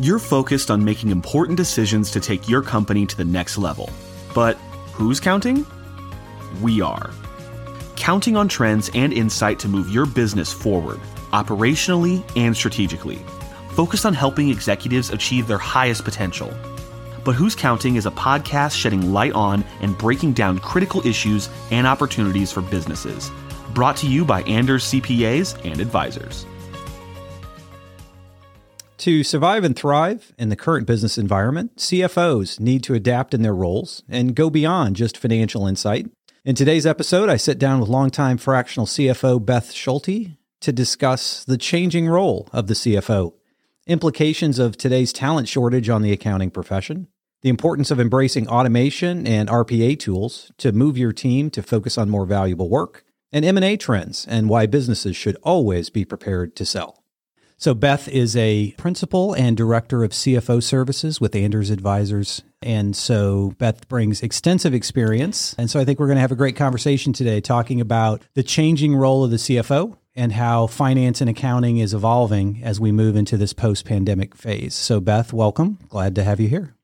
You're focused on making important decisions to take your company to the next level. But who's counting? We are. Counting on trends and insight to move your business forward, operationally and strategically. Focused on helping executives achieve their highest potential. But Who's Counting is a podcast shedding light on and breaking down critical issues and opportunities for businesses. Brought to you by Anders CPAs and Advisors. To survive and thrive in the current business environment, CFOs need to adapt in their roles and go beyond just financial insight. In today's episode, I sit down with longtime fractional CFO Beth Schulte to discuss the changing role of the CFO, implications of today's talent shortage on the accounting profession, the importance of embracing automation and RPA tools to move your team to focus on more valuable work, and M&A trends and why businesses should always be prepared to sell. So, Beth is a principal and director of CFO services with Anders Advisors. And so, Beth brings extensive experience. And so, I think we're going to have a great conversation today talking about the changing role of the CFO and how finance and accounting is evolving as we move into this post pandemic phase. So, Beth, welcome. Glad to have you here.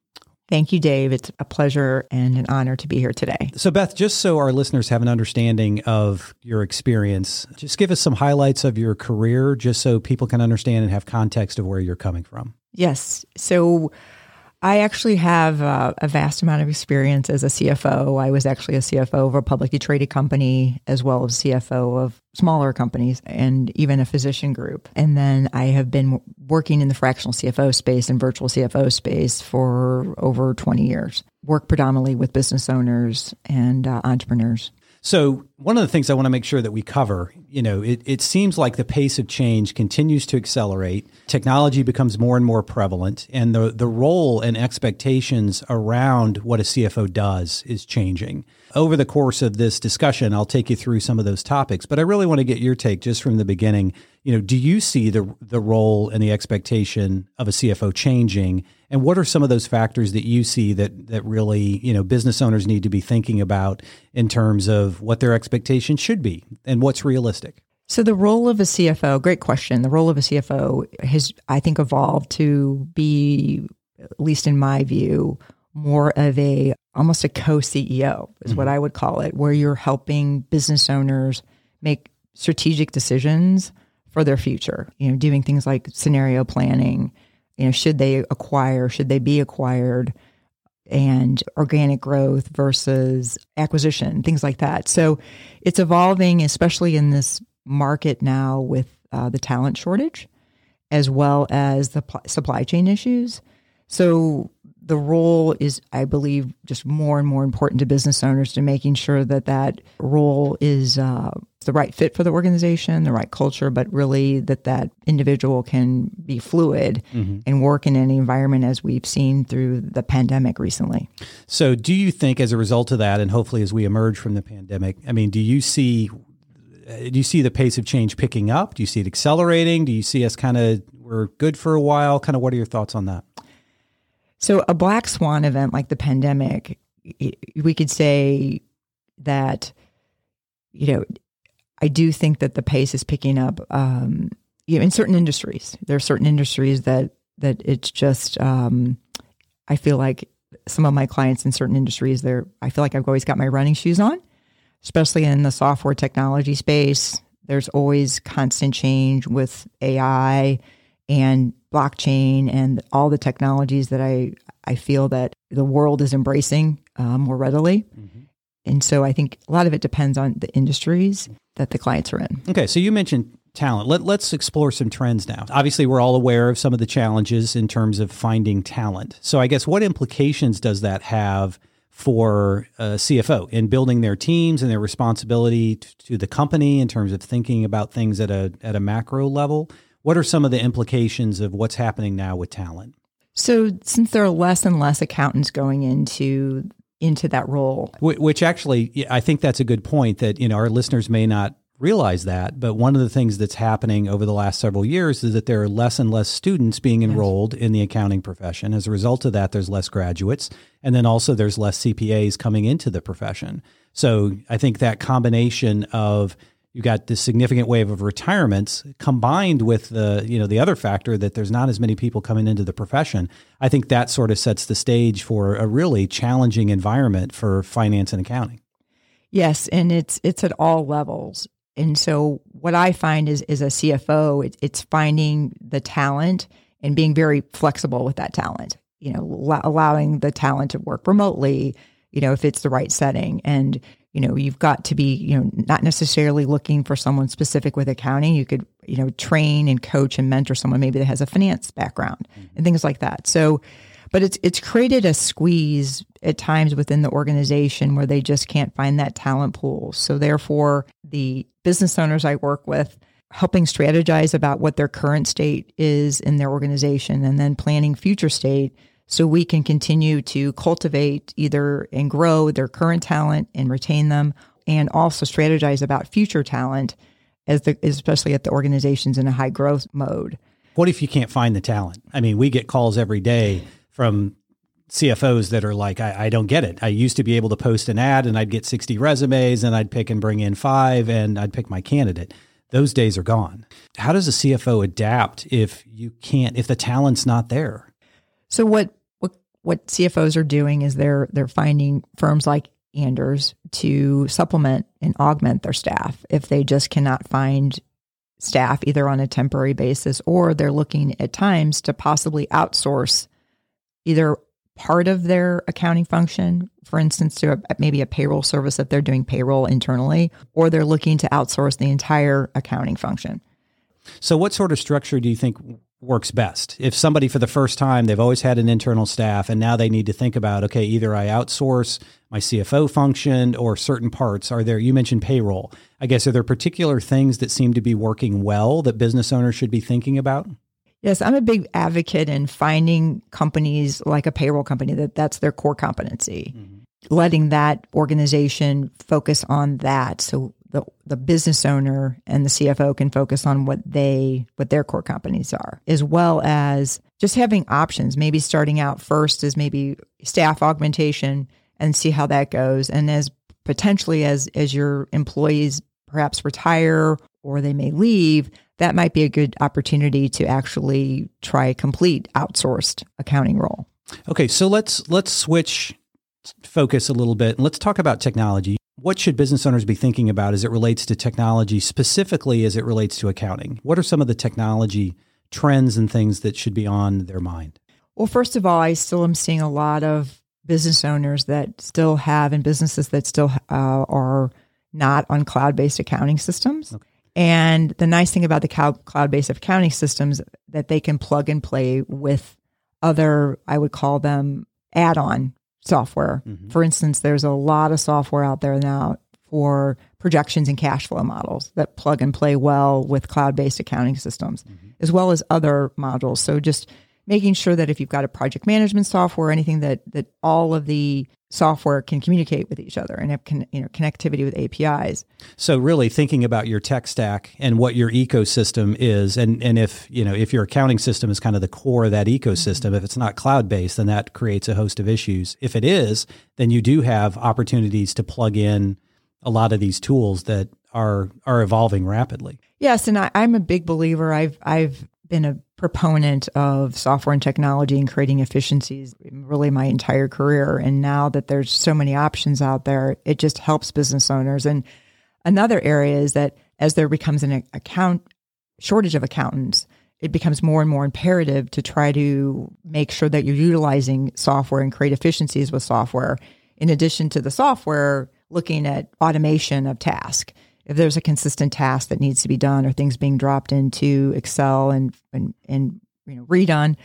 Thank you, Dave. It's a pleasure and an honor to be here today. So, Beth, just so our listeners have an understanding of your experience, just give us some highlights of your career, just so people can understand and have context of where you're coming from. Yes. So, I actually have uh, a vast amount of experience as a CFO. I was actually a CFO of a publicly traded company, as well as CFO of smaller companies and even a physician group. And then I have been working in the fractional CFO space and virtual CFO space for over 20 years. Work predominantly with business owners and uh, entrepreneurs. So, one of the things I want to make sure that we cover, you know, it, it seems like the pace of change continues to accelerate. Technology becomes more and more prevalent, and the, the role and expectations around what a CFO does is changing. Over the course of this discussion, I'll take you through some of those topics, but I really want to get your take just from the beginning. You know, do you see the the role and the expectation of a CFO changing? And what are some of those factors that you see that that really, you know, business owners need to be thinking about in terms of what their expectations should be and what's realistic? So the role of a CFO, great question. The role of a CFO has I think evolved to be at least in my view more of a almost a co-CEO is mm-hmm. what I would call it, where you're helping business owners make strategic decisions for their future. You know, doing things like scenario planning, you know, should they acquire, should they be acquired, and organic growth versus acquisition, things like that. So it's evolving, especially in this market now with uh, the talent shortage, as well as the pl- supply chain issues. So the role is, I believe, just more and more important to business owners to making sure that that role is uh, the right fit for the organization, the right culture, but really that that individual can be fluid mm-hmm. and work in any environment as we've seen through the pandemic recently. So, do you think as a result of that, and hopefully as we emerge from the pandemic, I mean, do you see do you see the pace of change picking up? Do you see it accelerating? Do you see us kind of we're good for a while? Kind of what are your thoughts on that? So, a black swan event like the pandemic, we could say that, you know, I do think that the pace is picking up. Um, in certain industries, there are certain industries that that it's just. Um, I feel like some of my clients in certain industries, they're. I feel like I've always got my running shoes on, especially in the software technology space. There's always constant change with AI and blockchain and all the technologies that I, I feel that the world is embracing uh, more readily. Mm-hmm. And so I think a lot of it depends on the industries that the clients are in. Okay, so you mentioned talent. Let, let's explore some trends now. Obviously, we're all aware of some of the challenges in terms of finding talent. So I guess what implications does that have for a CFO in building their teams and their responsibility to the company in terms of thinking about things at a at a macro level? What are some of the implications of what's happening now with talent? So, since there are less and less accountants going into into that role, which actually, I think that's a good point. That you know, our listeners may not realize that, but one of the things that's happening over the last several years is that there are less and less students being enrolled yes. in the accounting profession. As a result of that, there's less graduates, and then also there's less CPAs coming into the profession. So, I think that combination of you got this significant wave of retirements combined with the you know the other factor that there's not as many people coming into the profession. I think that sort of sets the stage for a really challenging environment for finance and accounting. Yes and it's it's at all levels. And so what i find is is a cfo it, it's finding the talent and being very flexible with that talent you know allowing the talent to work remotely you know if it's the right setting. And you know you've got to be you know not necessarily looking for someone specific with accounting you could you know train and coach and mentor someone maybe that has a finance background mm-hmm. and things like that so but it's it's created a squeeze at times within the organization where they just can't find that talent pool so therefore the business owners i work with helping strategize about what their current state is in their organization and then planning future state so we can continue to cultivate either and grow their current talent and retain them and also strategize about future talent as the especially at the organizations in a high growth mode. What if you can't find the talent? I mean, we get calls every day from CFOs that are like, I, I, don't get it. I used to be able to post an ad and I'd get 60 resumes and I'd pick and bring in five and I'd pick my candidate. Those days are gone. How does a CFO adapt if you can't, if the talent's not there? So what what what CFOs are doing is they're they're finding firms like Anders to supplement and augment their staff if they just cannot find staff either on a temporary basis or they're looking at times to possibly outsource either part of their accounting function, for instance, to a, maybe a payroll service if they're doing payroll internally, or they're looking to outsource the entire accounting function. So, what sort of structure do you think works best. If somebody for the first time, they've always had an internal staff and now they need to think about, okay, either I outsource my CFO function or certain parts. Are there, you mentioned payroll. I guess, are there particular things that seem to be working well that business owners should be thinking about? Yes, I'm a big advocate in finding companies like a payroll company that that's their core competency. Mm-hmm. Letting that organization focus on that. So the the business owner and the CFO can focus on what they what their core companies are, as well as just having options. Maybe starting out first is maybe staff augmentation and see how that goes, and as potentially as as your employees perhaps retire or they may leave, that might be a good opportunity to actually try a complete outsourced accounting role. Okay, so let's let's switch focus a little bit and let's talk about technology. What should business owners be thinking about as it relates to technology, specifically as it relates to accounting? What are some of the technology trends and things that should be on their mind? Well, first of all, I still am seeing a lot of business owners that still have and businesses that still uh, are not on cloud based accounting systems. Okay. And the nice thing about the cloud based accounting systems that they can plug and play with other, I would call them add on software. Mm-hmm. For instance, there's a lot of software out there now for projections and cash flow models that plug and play well with cloud based accounting systems, mm-hmm. as well as other modules. So just making sure that if you've got a project management software, anything that that all of the software can communicate with each other and have con, you know connectivity with APIs. So really thinking about your tech stack and what your ecosystem is and and if you know if your accounting system is kind of the core of that ecosystem mm-hmm. if it's not cloud based then that creates a host of issues. If it is, then you do have opportunities to plug in a lot of these tools that are are evolving rapidly. Yes, and I, I'm a big believer. I've I've been a proponent of software and technology and creating efficiencies really my entire career. And now that there's so many options out there, it just helps business owners. And another area is that as there becomes an account shortage of accountants, it becomes more and more imperative to try to make sure that you're utilizing software and create efficiencies with software. In addition to the software, looking at automation of task if there's a consistent task that needs to be done or things being dropped into Excel and and, and you know redone,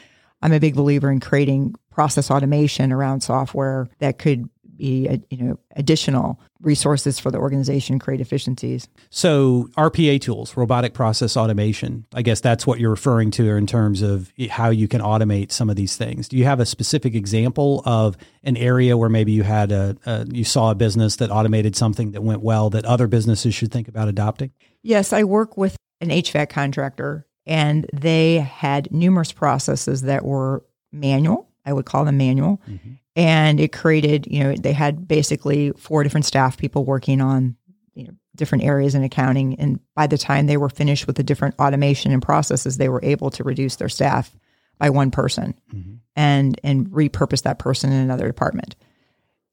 I'm a big believer in creating process automation around software that could be a, you know additional resources for the organization create efficiencies. So rpa tools robotic process automation i guess that's what you're referring to in terms of how you can automate some of these things. Do you have a specific example of an area where maybe you had a, a you saw a business that automated something that went well that other businesses should think about adopting? Yes i work with an hvac contractor and they had numerous processes that were manual. I would call them manual. Mm-hmm and it created you know they had basically four different staff people working on you know different areas in accounting. And by the time they were finished with the different automation and processes, they were able to reduce their staff by one person mm-hmm. and and repurpose that person in another department.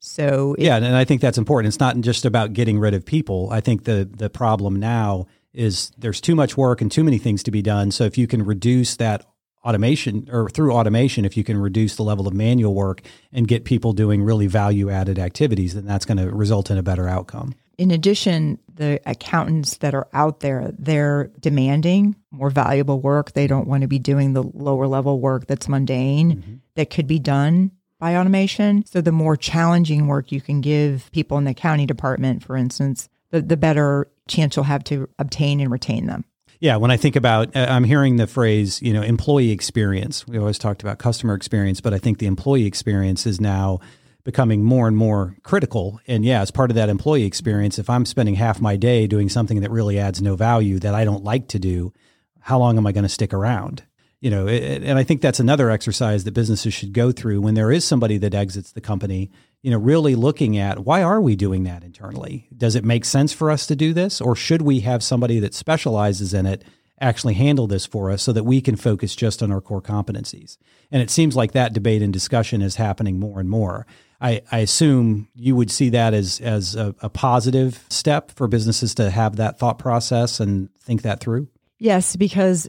So it, yeah, and I think that's important. It's not just about getting rid of people. I think the the problem now is there's too much work and too many things to be done. So if you can reduce that automation or through automation, if you can reduce the level of manual work and get people doing really value added activities, then that's going to result in a better outcome. In addition, the accountants that are out there, they're demanding more valuable work. They don't want to be doing the lower level work that's mundane mm-hmm. that could be done by automation. So the more challenging work you can give people in the county department, for instance, the, the better chance you'll have to obtain and retain them. Yeah, when I think about, uh, I'm hearing the phrase, you know, employee experience. We always talked about customer experience, but I think the employee experience is now becoming more and more critical. And yeah, as part of that employee experience, if I'm spending half my day doing something that really adds no value that I don't like to do, how long am I going to stick around? You know, and I think that's another exercise that businesses should go through when there is somebody that exits the company you know, really looking at why are we doing that internally? Does it make sense for us to do this, or should we have somebody that specializes in it actually handle this for us so that we can focus just on our core competencies? And it seems like that debate and discussion is happening more and more. I, I assume you would see that as as a, a positive step for businesses to have that thought process and think that through. Yes, because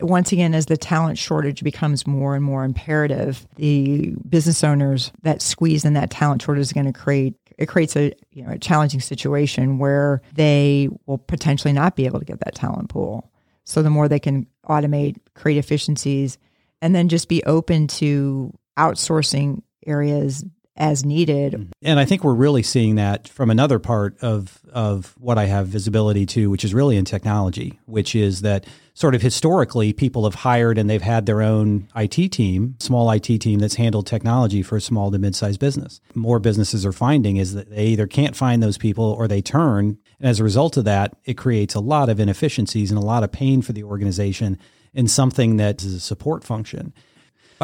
once again, as the talent shortage becomes more and more imperative, the business owners that squeeze in that talent shortage is going to create it creates a you know a challenging situation where they will potentially not be able to get that talent pool. So the more they can automate, create efficiencies, and then just be open to outsourcing areas as needed. Mm-hmm. And I think we're really seeing that from another part of of what I have visibility to, which is really in technology, which is that sort of historically people have hired and they've had their own IT team, small IT team that's handled technology for a small to mid-sized business. More businesses are finding is that they either can't find those people or they turn. And as a result of that, it creates a lot of inefficiencies and a lot of pain for the organization in something that is a support function.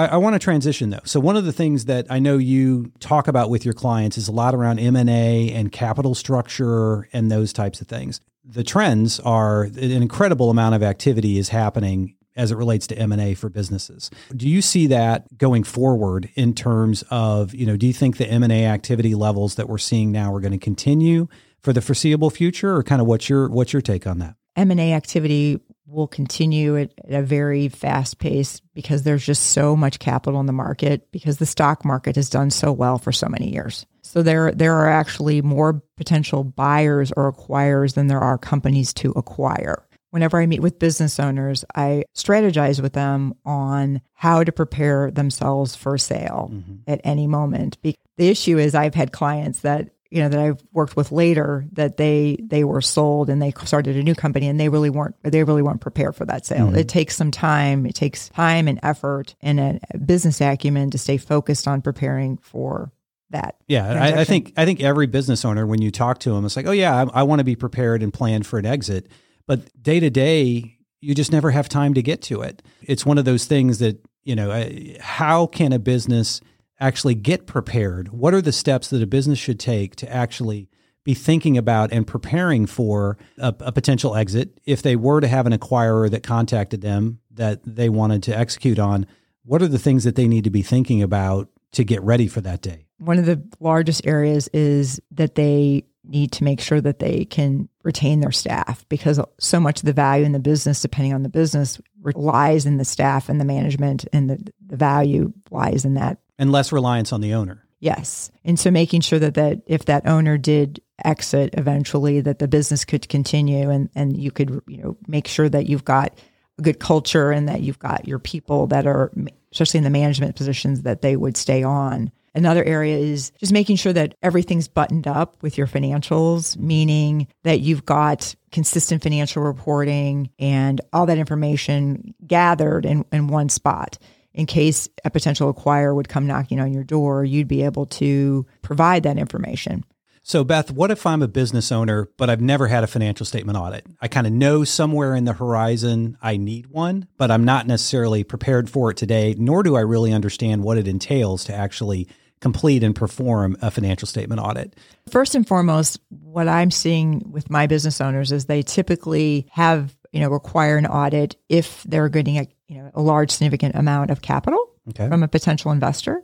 I, I want to transition though. So one of the things that I know you talk about with your clients is a lot around M and A and capital structure and those types of things. The trends are an incredible amount of activity is happening as it relates to M&A for businesses. Do you see that going forward in terms of, you know, do you think the M&A activity levels that we're seeing now are going to continue for the foreseeable future or kind of what's your what's your take on that? M&A activity will continue at, at, a very fast pace because there's just so much capital in the market because the stock market has done so well for so many years. So there there are actually more potential buyers or acquirers than there are companies to acquire. Whenever I meet with business owners, I strategize with them on how to prepare themselves for sale mm-hmm. at any moment. The issue is I've had clients that you know that I've worked with later that they they were sold and they started a new company and they really weren't they really weren't prepared for that sale. Mm-hmm. It takes some time. It takes time and effort and a business acumen to stay focused on preparing for that. Yeah, I, I, think I think every business owner when you talk to them, it's like, oh yeah, I, I want to be prepared and plan for an exit, but day to day, you just never have time to get to it. It's one of those things that you know, how can a business actually get prepared? What are the steps that a business should take to actually be thinking about and preparing for a, a, potential exit if they were to have an acquirer that contacted them that they wanted to execute on? What are the things that they need to be thinking about to get ready for that day? One of the largest areas is that they need to make sure that they can retain their staff because so much of the value in the business, depending on the business, lies in the staff and the management, and the, the value lies in that and less reliance on the owner. Yes. And so making sure that, that if that owner did exit eventually, that the business could continue and, and you could, you know, make sure that you've got a good culture and that you've got your people that are, especially in the management positions, that they would stay on. Another area is just making sure that everything's buttoned up with your financials, meaning that you've got consistent financial reporting and all that information gathered in, in one spot in case a potential acquirer would come knocking on your door, you'd be able to provide that information. So, Beth, what if I'm a business owner, but I've never had a financial statement audit? I kind of know somewhere in the horizon I need one, but I'm not necessarily prepared for it today, nor do I really understand what it entails to actually complete and perform a financial statement audit? First and foremost, what I'm seeing with my business owners is they typically have, you know, require an audit if they're getting a, you know, a large significant amount of capital okay. from a potential investor.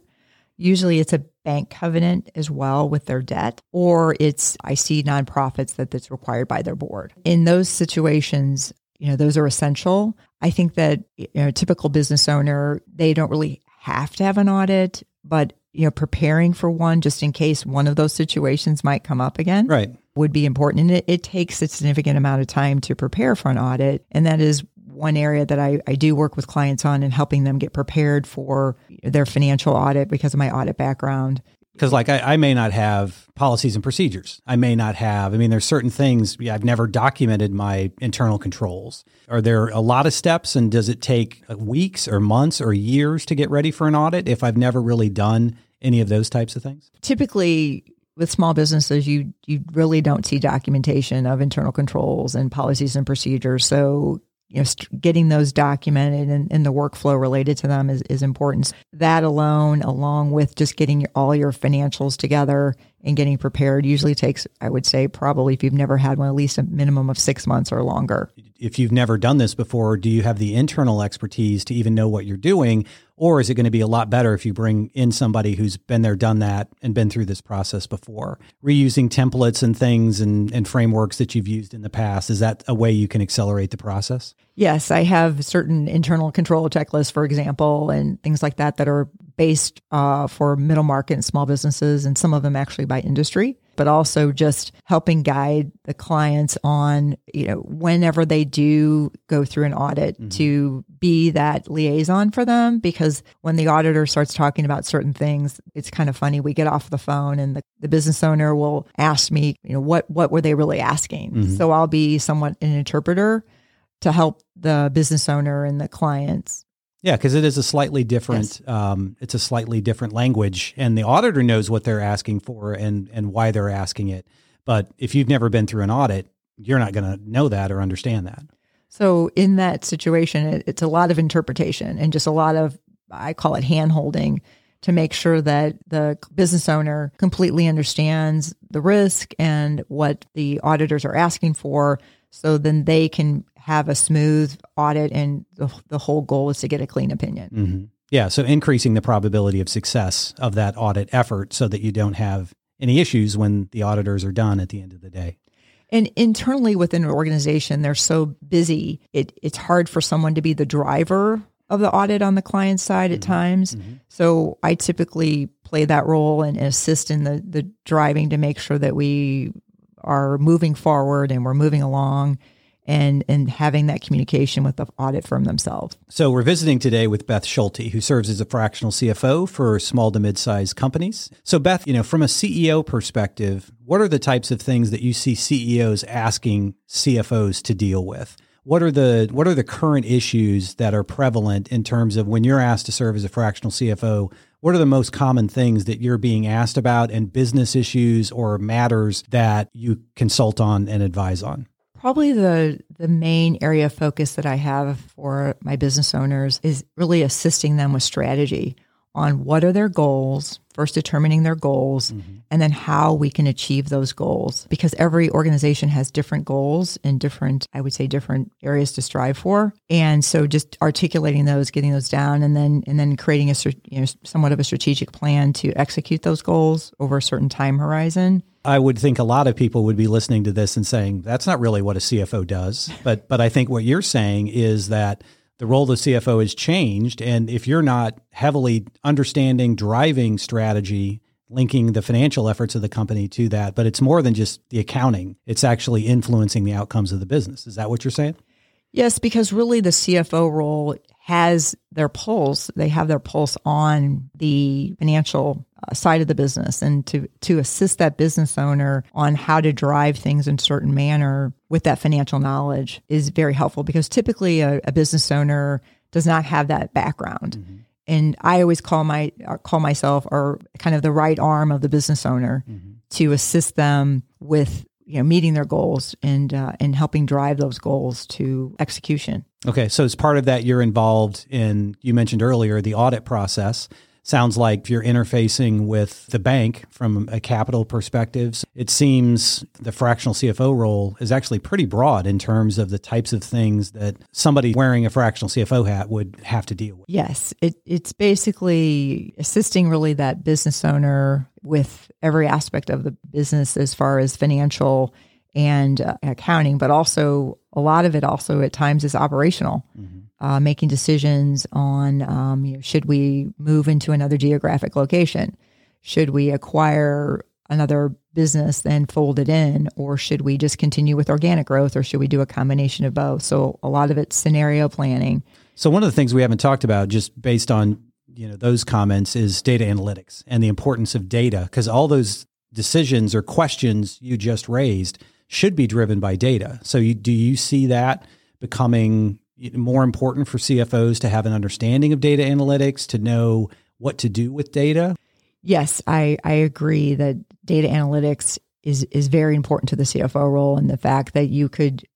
Usually it's a bank covenant as well with their debt, or it's I see nonprofits that that's required by their board. In those situations, you know, those are essential. I think that you know, a typical business owner, they don't really have to have an audit, but you know, preparing for one just in case one of those situations might come up again. Right. Would be important. And it, it takes a significant amount of time to prepare for an audit. And that is one area that I, I do work with clients on and helping them get prepared for their financial audit because of my audit background. Because, like, I, I, may not have policies and procedures. I may not have, I mean, there's certain things I've never documented my internal controls. Are there a lot of steps, and does it take weeks or months or years to get ready for an audit if I've never really done any of those types of things? Typically, with small businesses, you you really don't see documentation of internal controls and policies and procedures. So you know, st- getting those documented and, and, the workflow related to them is, is important. That alone, along with just getting your, all your financials together and getting prepared, usually takes, I would say, probably if you've never had one, at least a minimum of six months or longer. If you've never done this before, do you have the internal expertise to even know what you're doing? Or is it going to be a lot better if you bring in somebody who's been there, done that, and been through this process before? Reusing templates and things and, and frameworks that you've used in the past, is that a way you can accelerate the process? Yes, I have certain internal control checklists, for example, and things like that that are based uh, for middle market and small businesses, and some of them actually by industry but also just helping guide the clients on, you know, whenever they do go through an audit mm-hmm. to be that liaison for them. Because when the auditor starts talking about certain things, it's kind of funny. We get off the phone and the, the business owner will ask me, you know, what, what were they really asking? Mm-hmm. So I'll be somewhat an interpreter to help the business owner and the clients yeah, because it is a slightly different. Yes. Um, it's a slightly different language, and the auditor knows what they're asking for and and why they're asking it. But if you've never been through an audit, you're not going to know that or understand that. So in that situation, it, it's a lot of interpretation and just a lot of I call it hand holding to make sure that the business owner completely understands the risk and what the auditors are asking for so then they can have a smooth audit, and the, the whole goal is to get a clean opinion. Mm-hmm. Yeah, so increasing the probability of success of that audit effort so that you don't have any issues when the auditors are done at the end of the day. And internally within an organization, they're so busy, it, it's hard for someone to be the driver of the audit on the client side at mm-hmm. times. Mm-hmm. So I typically play that role and assist in the, the driving to make sure that we are moving forward and we're moving along and and having that communication with the audit firm themselves. So we're visiting today with Beth Schulte, who serves as a fractional CFO for small to mid-sized companies. So Beth, you know, from a CEO perspective, what are the types of things that you see CEOs asking CFOs to deal with? What are the what are the current issues that are prevalent in terms of when you're asked to serve as a fractional CFO? What are the most common things that you're being asked about and business issues or matters that you consult on and advise on? Probably the the main area of focus that I have for my business owners is really assisting them with strategy on what are their goals, first determining their goals, mm-hmm. and then how we can achieve those goals. Because every organization has different goals and different, I would say, different areas to strive for. And so just articulating those, getting those down, and then and then creating a you know somewhat of a strategic plan to execute those goals over a certain time horizon. I would think a lot of people would be listening to this and saying that's not really what a CFO does. But but I think what you're saying is that the role of the CFO has changed, and if you're not heavily understanding driving strategy, linking the financial efforts of the company to that, but it's more than just the accounting. It's actually influencing the outcomes of the business. Is that what you're saying? Yes, because really the CFO role has their pulse. They have their pulse on the financial side of the business and to, to assist that business owner on how to drive things in a certain manner with that financial knowledge is very helpful because typically a, a business owner does not have that background. Mm-hmm. And I always call my uh, call myself or kind of the right arm of the business owner mm-hmm. to assist them with you know meeting their goals and uh, and helping drive those goals to execution. Okay, so as part of that, you're involved in you mentioned earlier the audit process. Sounds like if you're interfacing with the bank from a capital perspective, it seems the fractional CFO role is actually pretty broad in terms of the types of things that somebody wearing a fractional CFO hat would have to deal with. Yes, it, it's basically assisting really that business owner with every aspect of the business as far as financial and uh, accounting, but also a lot of it also at times is operational. Mm-hmm uh, making decisions on um, you know, should we move into another geographic location? Should we acquire another business then fold it in, or should we just continue with organic growth, or should we do a combination of both? So a lot of it's scenario planning. So one of the things we haven't talked about, just based on you know those comments, is data analytics and the importance of data, because all those decisions or questions you just raised should be driven by data. So you, do you see that becoming more important for CFOs to have an understanding of data analytics, to know what to do with data? Yes, I, I agree that data analytics is is very important to the CFO role and the fact that you could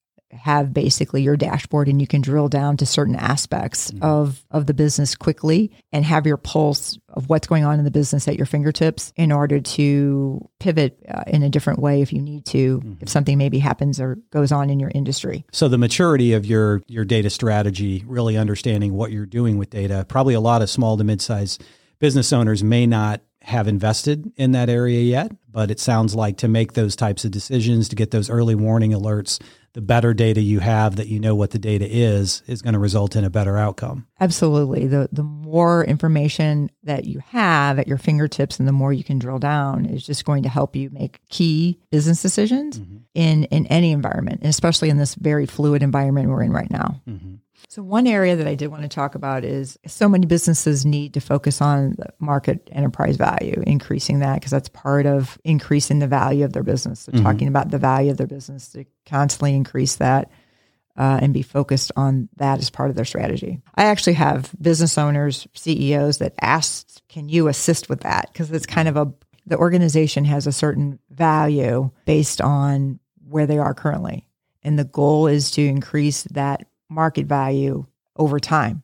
have basically your dashboard and you can drill down to certain aspects mm-hmm. of of the business quickly and have your pulse of what's going on in the business at your fingertips in order to pivot uh, in a different way if you need to mm-hmm. if something maybe happens or goes on in your industry so the maturity of your your data strategy really understanding what you're doing with data probably a lot of small to mid-sized business owners may not have invested in that area yet but it sounds like to make those types of decisions to get those early warning alerts the better data you have that you know what the data is is going to result in a better outcome. Absolutely. The the more information that you have at your fingertips and the more you can drill down is just going to help you make key business decisions mm-hmm. in in any environment, especially in this very fluid environment we're in right now. Mm-hmm. So, one area that I did want to talk about is so many businesses need to focus on market enterprise value, increasing that because that's part of increasing the value of their business. So, mm-hmm. talking about the value of their business to constantly increase that uh, and be focused on that as part of their strategy. I actually have business owners, CEOs that ask, Can you assist with that? Because it's kind of a, the organization has a certain value based on where they are currently. And the goal is to increase that market value over time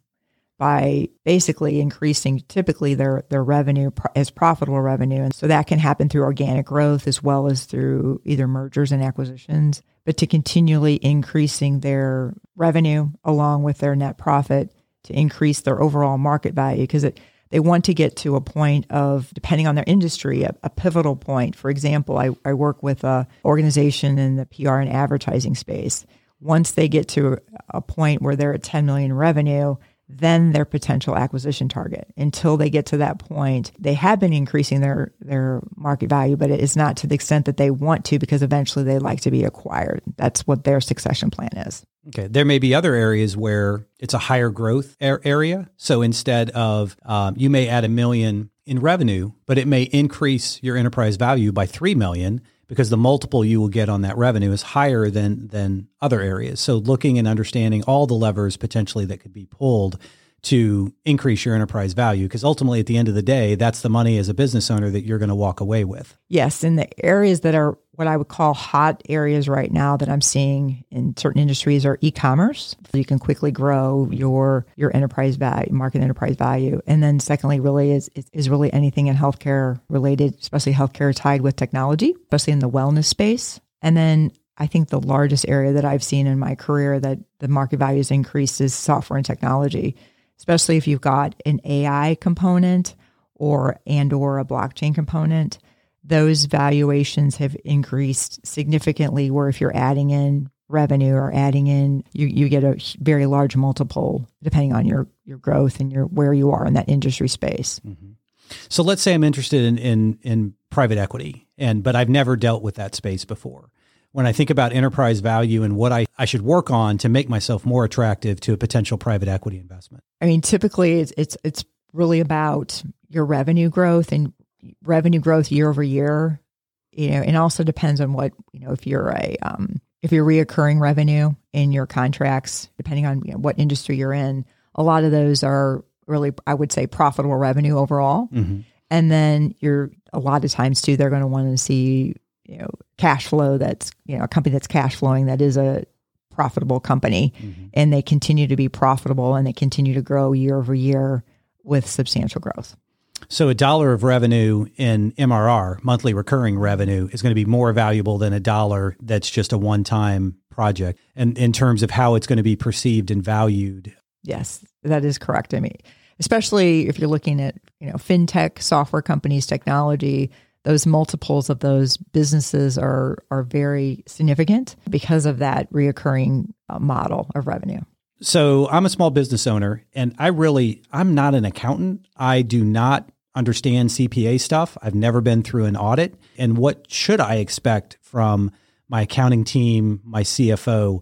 by basically increasing typically their their revenue as profitable revenue. And so that can happen through organic growth as well as through either mergers and acquisitions but to continually increasing their revenue along with their net profit to increase their overall market value. Because they want to get to a point of depending on their industry a, a pivotal point. For example I, I work with a organization in the pr and advertising space once they get to a point where they're at 10 million revenue, then their potential acquisition target. Until they get to that point, they have been increasing their their market value, but it is not to the extent that they want to because eventually they like to be acquired. That's what their succession plan is. Okay, there may be other areas where it's a higher growth area. So instead of um, you may add a million in revenue, but it may increase your enterprise value by three million because the multiple you will get on that revenue is higher than than other areas. So looking and understanding all the levers potentially that could be pulled to increase your enterprise value because ultimately at the end of the day that's the money as a business owner that you're going to walk away with. Yes, in the areas that are what I would call hot areas right now that I'm seeing in certain industries are e-commerce. You can quickly grow your your enterprise value, market enterprise value, and then secondly, really is is really anything in healthcare related, especially healthcare tied with technology, especially in the wellness space. And then I think the largest area that I've seen in my career that the market value has increased is software and technology especially if you've got an AI component or and or a blockchain component those valuations have increased significantly where if you're adding in revenue or adding in you, you get a very large multiple depending on your your growth and your where you are in that industry space mm-hmm. so let's say i'm interested in, in in private equity and but i've never dealt with that space before when I think about enterprise value and what I, I should work on to make myself more attractive to a potential private equity investment? I mean, typically it's it's it's really about your revenue growth and revenue growth year over year. You know, and also depends on what you know if you're a um, if you're reoccurring revenue in your contracts, depending on you know, what industry you're in. A lot of those are really, I would say, profitable revenue overall. Mm-hmm. And then you're a lot of times too, they're going to want to see you know cash flow that's you know a company that's cash flowing that is a profitable company mm-hmm. and they continue to be profitable and they continue to grow year over year with substantial growth. So a dollar of revenue in MRR, monthly recurring revenue, is going to be more valuable than a dollar that's just a one-time project. And in terms of how it's going to be perceived and valued. Yes, that is correct. I mean, especially if you're looking at, you know, fintech, software companies, technology, those multiples of those businesses are are very significant because of that reoccurring uh, model of revenue. So I'm a small business owner and I really I'm not an accountant. I do not understand CPA stuff. I've never been through an audit. And what should I expect from my accounting team, my CFO?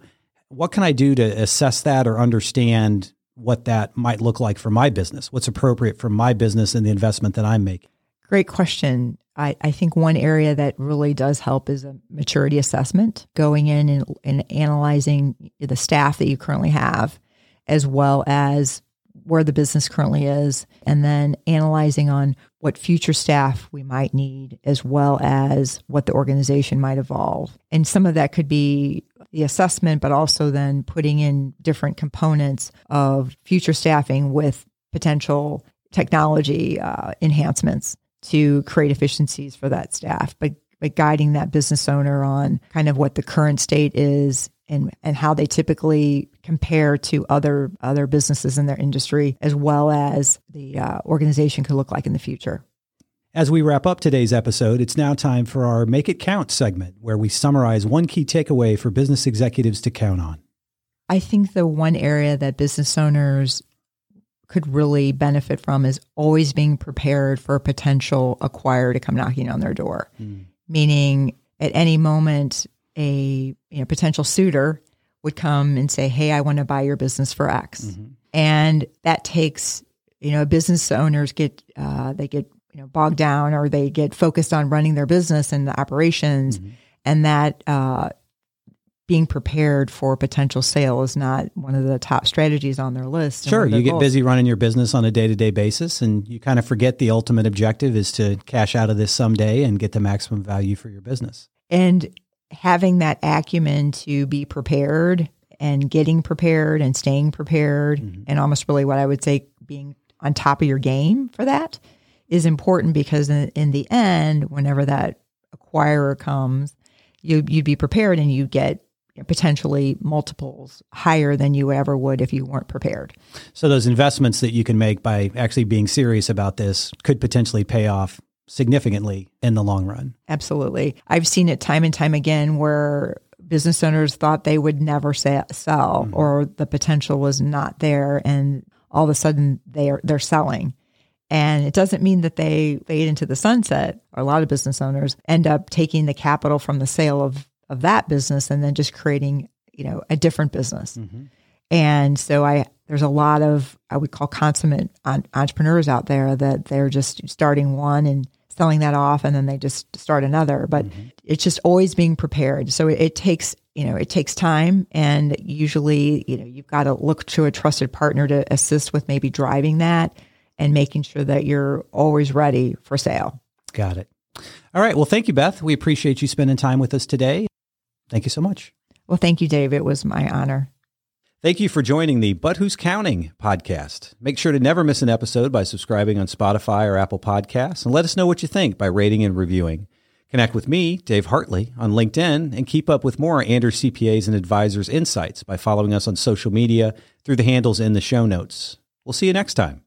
What can I do to assess that or understand what that might look like for my business? What's appropriate for my business and the investment that I'm making? Great question. I, I think one area that really does help is a maturity assessment, going in and, and analyzing the staff that you currently have, as well as where the business currently is, and then analyzing on what future staff we might need, as well as what the organization might evolve. And some of that could be the assessment, but also then putting in different components of future staffing with potential technology uh, enhancements to create efficiencies for that staff, but but guiding that business owner on kind of what the current state is and and how they typically compare to other other businesses in their industry, as well as the uh, organization could look like in the future. As we wrap up today's episode, it's now time for our Make It Count segment, where we summarize one key takeaway for business executives to count on. I think the one area that business owners could really benefit from is always being prepared for a potential acquirer to come knocking on their door. Mm. Meaning, at any moment, a you know, potential suitor would come and say, "Hey, I want to buy your business for X," mm-hmm. and that takes you know business owners get uh, they get you know bogged down or they get focused on running their business and the operations, mm-hmm. and that uh, being prepared for potential sale is not one of the top strategies on their list. Sure, you get goals. busy running your business on a day to day basis, and you kind of forget the ultimate objective is to cash out of this someday and get the maximum value for your business. And having that acumen to be prepared and getting prepared and staying prepared, mm-hmm. and almost really what I would say being on top of your game for that is important because in, in the end, whenever that acquirer comes, you, you'd be prepared and you get potentially multiples higher than you ever would if you weren't prepared. So those investments that you can make by actually being serious about this could potentially pay off significantly in the long run. Absolutely. I've seen it time and time again where business owners thought they would never sell mm-hmm. or the potential was not there and all of a sudden they're they're selling. And it doesn't mean that they fade into the sunset. A lot of business owners end up taking the capital from the sale of of that business and then just creating, you know, a different business. Mm-hmm. And so I there's a lot of I would call consummate entrepreneurs out there that they're just starting one and selling that off and then they just start another. But mm-hmm. it's just always being prepared. So it, it, takes you know it takes time and usually you know you've got to look to a trusted partner to assist with maybe driving that and making sure that you're always ready for sale. Got it. All right. Well thank you beth. We appreciate you spending time with us today Thank you so much. Well, thank you, Dave. It was my honor. Thank you for joining the But Who's Counting podcast. Make sure to never miss an episode by subscribing on Spotify or Apple Podcasts and let us know what you think by rating and reviewing. Connect with me, Dave Hartley, on LinkedIn and keep up with more Anders CPAs and Advisors insights by following us on social media through the handles in the show notes. We'll see you next time.